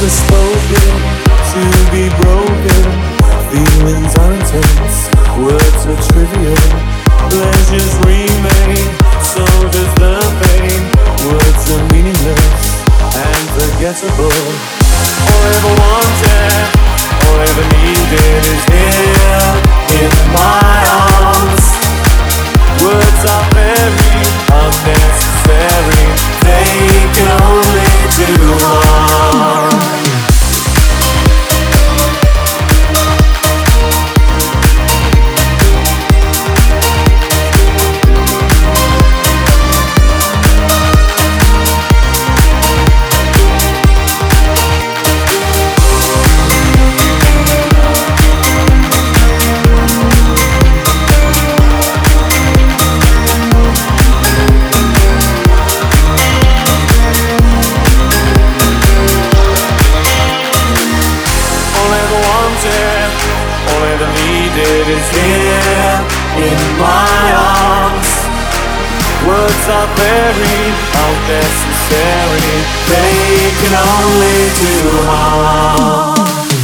hearts are spoken to be broken. Feelings are intense, words are trivial. Pleasures remain, so does the pain. Words are meaningless and forgettable. All I ever wanted, all I ever needed is here. I ever needed is here in my arms. Words are very unnecessary, they can only do harm.